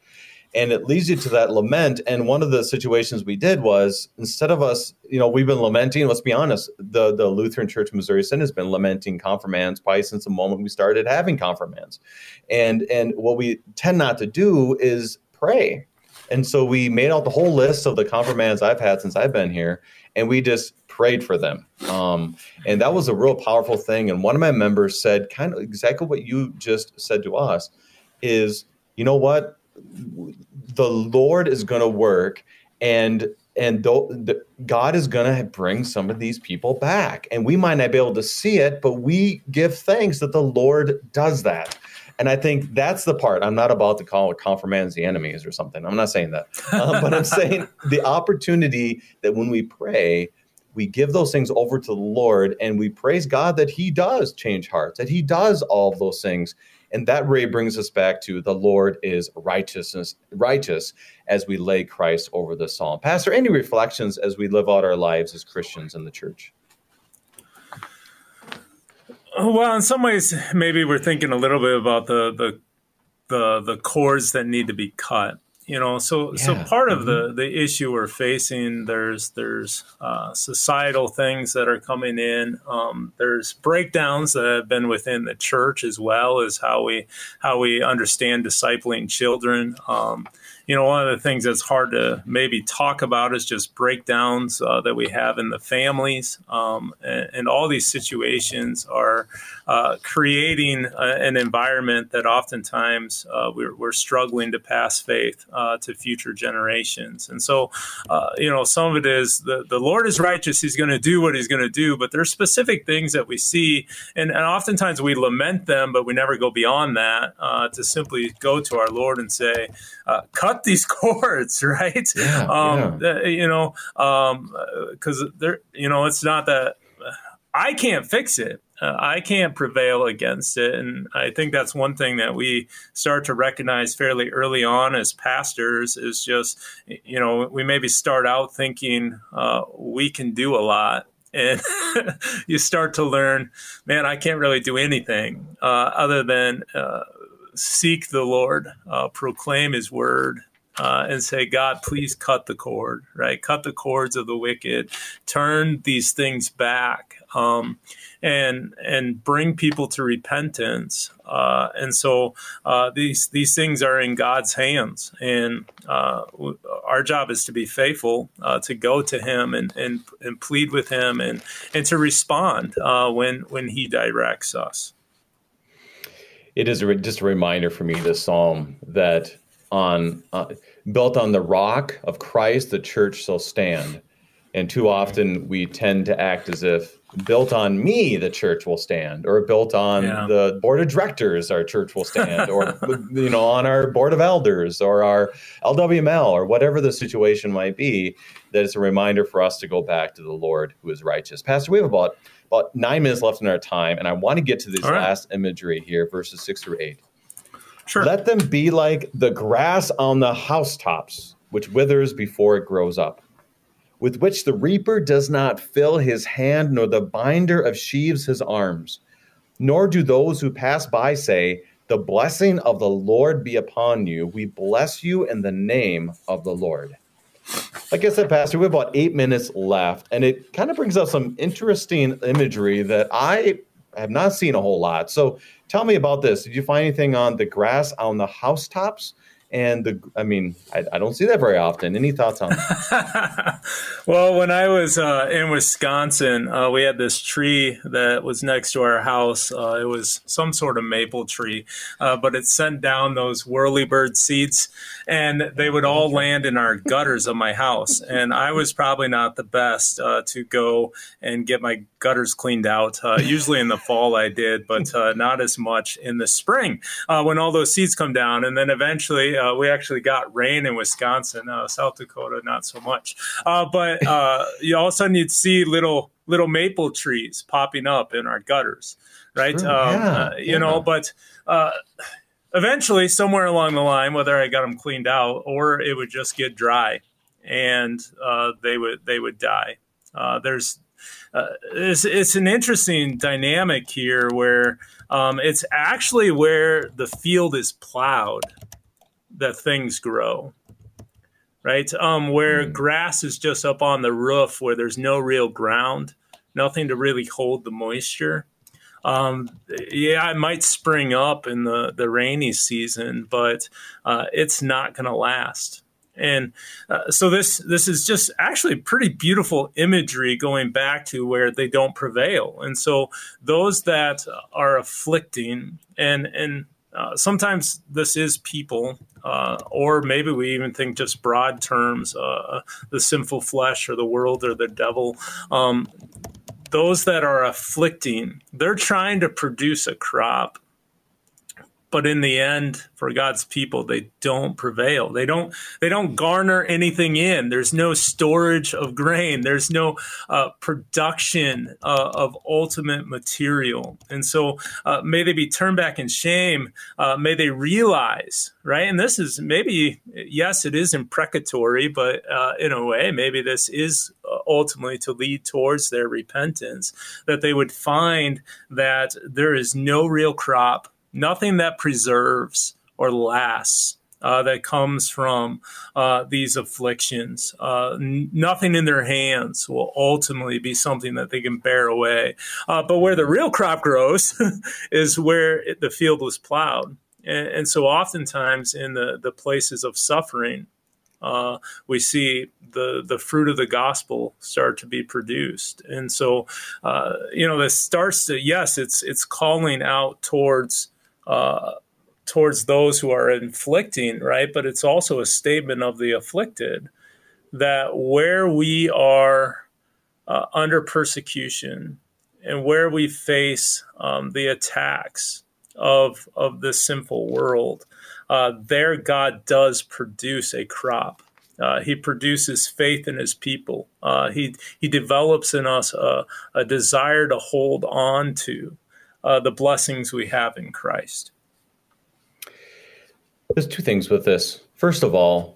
And it leads you to that lament. And one of the situations we did was instead of us you know we've been lamenting let's be honest the the lutheran church missouri synod has been lamenting confirmants probably since the moment we started having confirmants and and what we tend not to do is pray. And so we made out the whole list of the confirmands I've had since I've been here, and we just prayed for them. Um, and that was a real powerful thing. And one of my members said, kind of exactly what you just said to us is, you know what? The Lord is going to work, and and the, God is going to bring some of these people back. And we might not be able to see it, but we give thanks that the Lord does that. And I think that's the part. I'm not about to call it confirmands the enemies or something. I'm not saying that. Um, but I'm saying the opportunity that when we pray, we give those things over to the Lord and we praise God that He does change hearts, that He does all of those things. And that really brings us back to the Lord is righteousness, righteous as we lay Christ over the psalm. Pastor, any reflections as we live out our lives as Christians in the church? Well, in some ways, maybe we're thinking a little bit about the the the, the cords that need to be cut you know so yeah. so part of mm-hmm. the the issue we're facing there's there's uh, societal things that are coming in um, there's breakdowns that have been within the church as well as how we how we understand discipling children um, you know, one of the things that's hard to maybe talk about is just breakdowns uh, that we have in the families. Um, and, and, all these situations are uh, creating a, an environment that oftentimes uh, we're, we're, struggling to pass faith uh, to future generations. And so, uh, you know, some of it is the, the Lord is righteous. He's going to do what he's going to do. But there's specific things that we see. And, and oftentimes we lament them, but we never go beyond that uh, to simply go to our Lord and say, cut cut these cords, right? Yeah, um, yeah. You know, because um, there, you know, it's not that I can't fix it. Uh, I can't prevail against it. And I think that's one thing that we start to recognize fairly early on as pastors is just, you know, we maybe start out thinking uh, we can do a lot. And you start to learn, man, I can't really do anything uh, other than uh, seek the Lord, uh, proclaim His word, uh, and say, God, please cut the cord, right? Cut the cords of the wicked, turn these things back, um, and and bring people to repentance. Uh, and so uh, these these things are in God's hands, and uh, our job is to be faithful, uh, to go to Him and, and and plead with Him, and and to respond uh, when when He directs us. It is a, just a reminder for me, this psalm, that on uh, built on the rock of Christ, the church shall stand. And too often we tend to act as if built on me, the church will stand, or built on yeah. the board of directors, our church will stand, or you know, on our board of elders, or our LWML, or whatever the situation might be. That it's a reminder for us to go back to the Lord who is righteous. Pastor, we have about about nine minutes left in our time, and I want to get to this right. last imagery here, verses six through eight. Sure. Let them be like the grass on the housetops, which withers before it grows up, with which the reaper does not fill his hand, nor the binder of sheaves his arms. Nor do those who pass by say, The blessing of the Lord be upon you. We bless you in the name of the Lord. Like I said, Pastor, we have about eight minutes left, and it kind of brings up some interesting imagery that I have not seen a whole lot. So tell me about this. Did you find anything on the grass on the housetops? And the i mean I, I, don't see that very often. Any thoughts on that? Well when i was uh, in wisconsin uh, we had this tree that was next to our house. Uh, it was some sort of maple tree uh, but it sent down those whirlybird seeds and they would all land in our gutters of my house. And i was probably not the best uh, to go and get my gutters cleaned out uh, usually in the fall i did but not as much in the spring when all those seeds come down and then eventually uh, we actually got rain in Wisconsin, uh, South Dakota, not so much. Uh, but uh, you all of a sudden you'd see little little maple trees popping up in our gutters, right? Um, yeah, uh, you yeah. know, but uh, eventually, somewhere along the line, whether I got them cleaned out or it would just get dry, and they would they would die. there's uh, it's, it's, an interesting dynamic here where um, it's actually where the field is plowed that things grow right um, where mm. grass is just up on the roof where there's no real ground nothing to really hold the moisture um, yeah, it might spring up in the, the rainy season, but uh, it's not going to last. And uh, so this this is just actually pretty beautiful imagery going back to where they don't prevail. And so those that are afflicting and and uh, sometimes this is people, uh, or maybe we even think just broad terms, uh, the sinful flesh or the world or the devil. Um, those that are afflicting, they're trying to produce a crop but in the end for god's people they don't prevail. They don't they don't garner anything in. There's no storage of grain. There's no uh, production uh, of ultimate material. And so uh, may they be turned back in shame. Uh, may they realize right? And this is maybe yes it is imprecatory but uh, in a way maybe this is uh, ultimately to lead towards their repentance that they would find that there is no real crop nothing that preserves or lasts uh, that comes from uh, these afflictions. Uh, n- nothing in their hands will ultimately be something that they can bear away. Uh, but where the real crop grows is where it, the field was plowed. And, and, so, oftentimes, in the, the places of suffering, uh, we see the the fruit of the gospel start to be produced, and so uh, you know this starts to yes, it's it's calling out towards uh, towards those who are inflicting, right? But it's also a statement of the afflicted that where we are uh, under persecution and where we face um, the attacks of of the sinful world, uh, there God does produce a crop. Uh, he produces faith in his people. Uh, he he develops in us a, a desire to hold on to uh, the blessings we have in Christ. There's two things with this. First of all,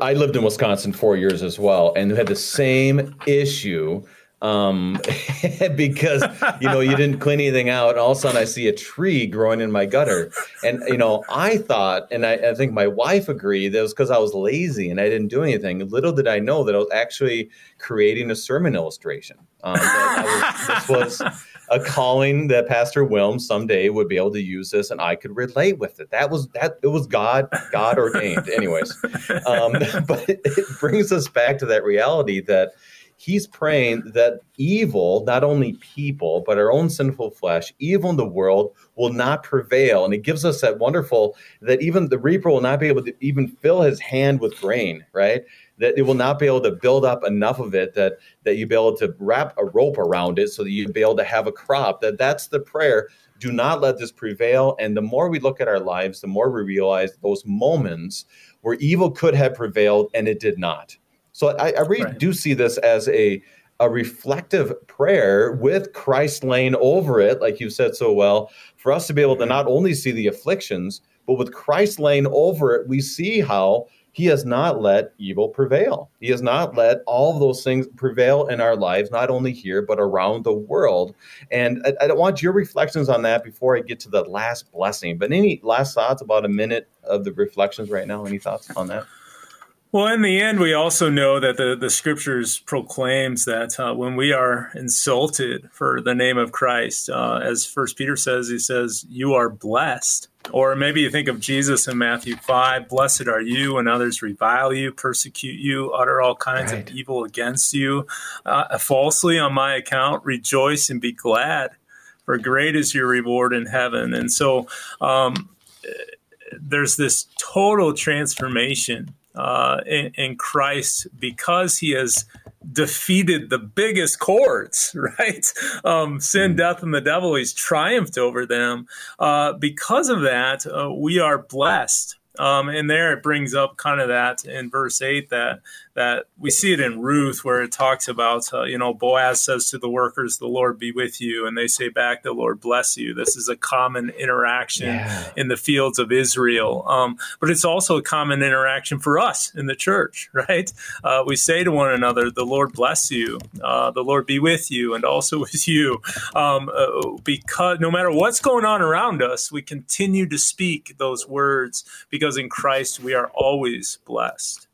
I lived in Wisconsin four years as well, and had the same issue um, because you know you didn't clean anything out. And all of a sudden, I see a tree growing in my gutter, and you know I thought, and I, I think my wife agreed that was because I was lazy and I didn't do anything. Little did I know that I was actually creating a sermon illustration. Um, was, this was a calling that Pastor Wilm someday would be able to use this, and I could relate with it. That was that it was God God ordained, anyways. Um, but it brings us back to that reality that he's praying that evil, not only people, but our own sinful flesh, evil in the world will not prevail. And it gives us that wonderful that even the reaper will not be able to even fill his hand with grain, right? That it will not be able to build up enough of it that that you be able to wrap a rope around it so that you'd be able to have a crop. That that's the prayer. Do not let this prevail. And the more we look at our lives, the more we realize those moments where evil could have prevailed and it did not. So I, I really right. do see this as a a reflective prayer with Christ laying over it, like you said so well, for us to be able to mm-hmm. not only see the afflictions, but with Christ laying over it, we see how he has not let evil prevail. He has not let all those things prevail in our lives, not only here, but around the world. And I, I want your reflections on that before I get to the last blessing. But any last thoughts about a minute of the reflections right now? Any thoughts on that? Well, in the end, we also know that the, the scriptures proclaims that uh, when we are insulted for the name of Christ, uh, as First Peter says, he says, "You are blessed." Or maybe you think of Jesus in Matthew five: "Blessed are you when others revile you, persecute you, utter all kinds right. of evil against you, uh, falsely on my account. Rejoice and be glad, for great is your reward in heaven." And so, um, there's this total transformation uh, in, in, Christ because he has defeated the biggest cords, right? Um, sin, hmm. death, and the devil. He's triumphed over them. Uh, because of that, uh, we are blessed. Um, and there it brings up kind of that in verse 8 that that we see it in Ruth where it talks about, uh, you know, Boaz says to the workers, the Lord be with you. And they say back, the Lord bless you. This is a common interaction yeah. in the fields of Israel. Um, but it's also a common interaction for us in the church, right? Uh, we say to one another, the Lord bless you, uh, the Lord be with you, and also with you. Um, uh, because no matter what's going on around us, we continue to speak those words because in Christ we are always blessed.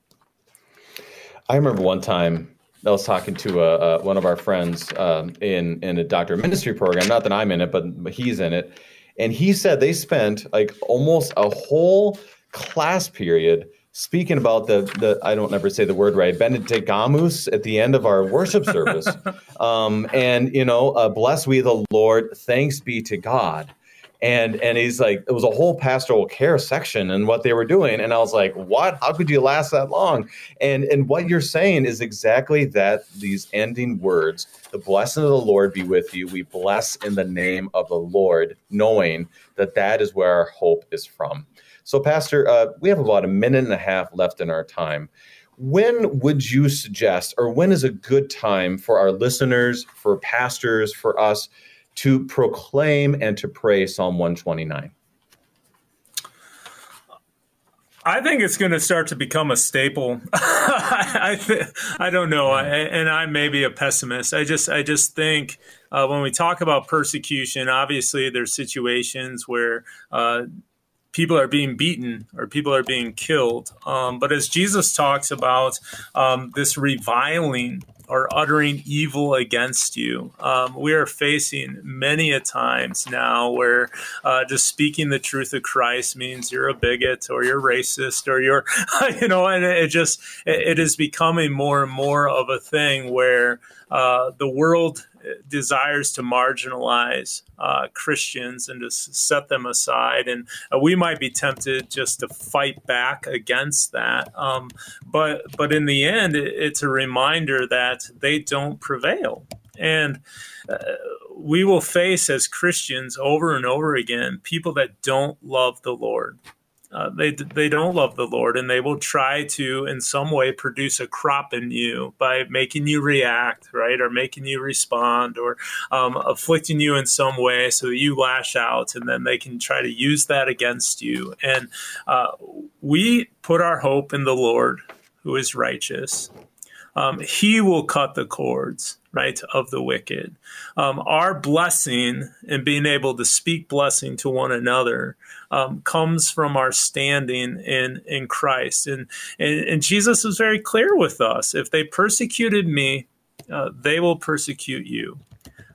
I remember one time I was talking to a, uh, uh, one of our friends um, in in a doctor ministry program. Not that I'm in it, but, but he's in it, and he said they spent like almost a whole class period speaking about the the I don't ever say the word right Benedictamus at the end of our worship service, um, and you know, uh, blessed we the Lord, thanks be to God. And and he's like it was a whole pastoral care section and what they were doing. And i was like what? How could you last that long? And and what you're saying is exactly that these ending words the blessing of the lord be with you. We bless in the name of the lord knowing that that is where our hope is from. So pastor uh, we have about a minute and a half left in our time. When would you suggest or when is a good time for our listeners for pastors for us to proclaim and to pray Psalm 129? I think it's going to start to become a staple. I th- I don't know, I, and I may be a pessimist. I just I just think uh, when we talk about persecution, obviously there's situations where uh, people are being beaten or people are being killed. Um, but as Jesus talks about um, this reviling or uttering evil against you, um, we are facing many a times now where uh, just speaking the truth of Christ means you're a bigot or you're racist or you're, you know, and it just it is becoming more and more of a thing where uh, the world desires to marginalize uh, Christians and to set them aside. And uh, we might be tempted just to fight back against that. Um, but, but in the end, it, it's a reminder that they don't prevail. And uh, we will face as Christians over and over again people that don't love the Lord uh, they they don't love the Lord, and they will try to, in some way, produce a crop in you by making you react, right, or making you respond, or um, afflicting you in some way so that you lash out, and then they can try to use that against you. And uh, we put our hope in the Lord, who is righteous. Um, he will cut the cords right, of the wicked. Um, our blessing and being able to speak blessing to one another um, comes from our standing in in Christ. And, and, and Jesus was very clear with us: if they persecuted me, uh, they will persecute you.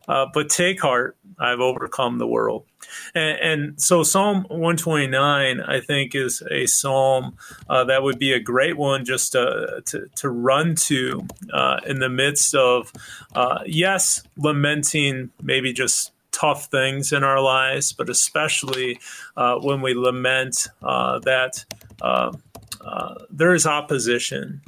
Uh, but take heart, I've overcome the world. And, and, so Psalm 129, I think, is a psalm uh, that would be a great one just to, to, to run to uh, in the midst of, uh, yes, lamenting maybe just tough things in our lives, but especially uh, when we lament uh, that uh, there is opposition.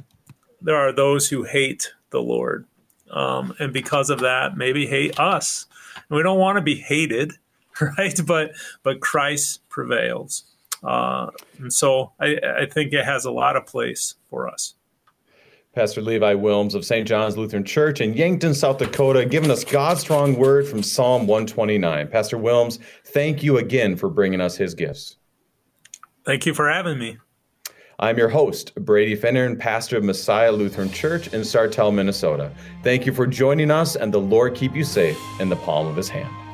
There are those who hate the Lord um, and because of that, maybe hate us. And we don't want to be hated, right? But but Christ prevails, uh, and so I, I think it has a lot of place for us. Pastor Levi Wilms of St. John's Lutheran Church in Yankton, South Dakota, giving us God's strong word from Psalm 129. Pastor Wilms, thank you again for bringing us his gifts. Thank you for having me. I'm your host, Brady Finnern, pastor of Messiah Lutheran Church in Sartell, Minnesota. Thank you for joining us, and the Lord keep you safe in the palm of his hand.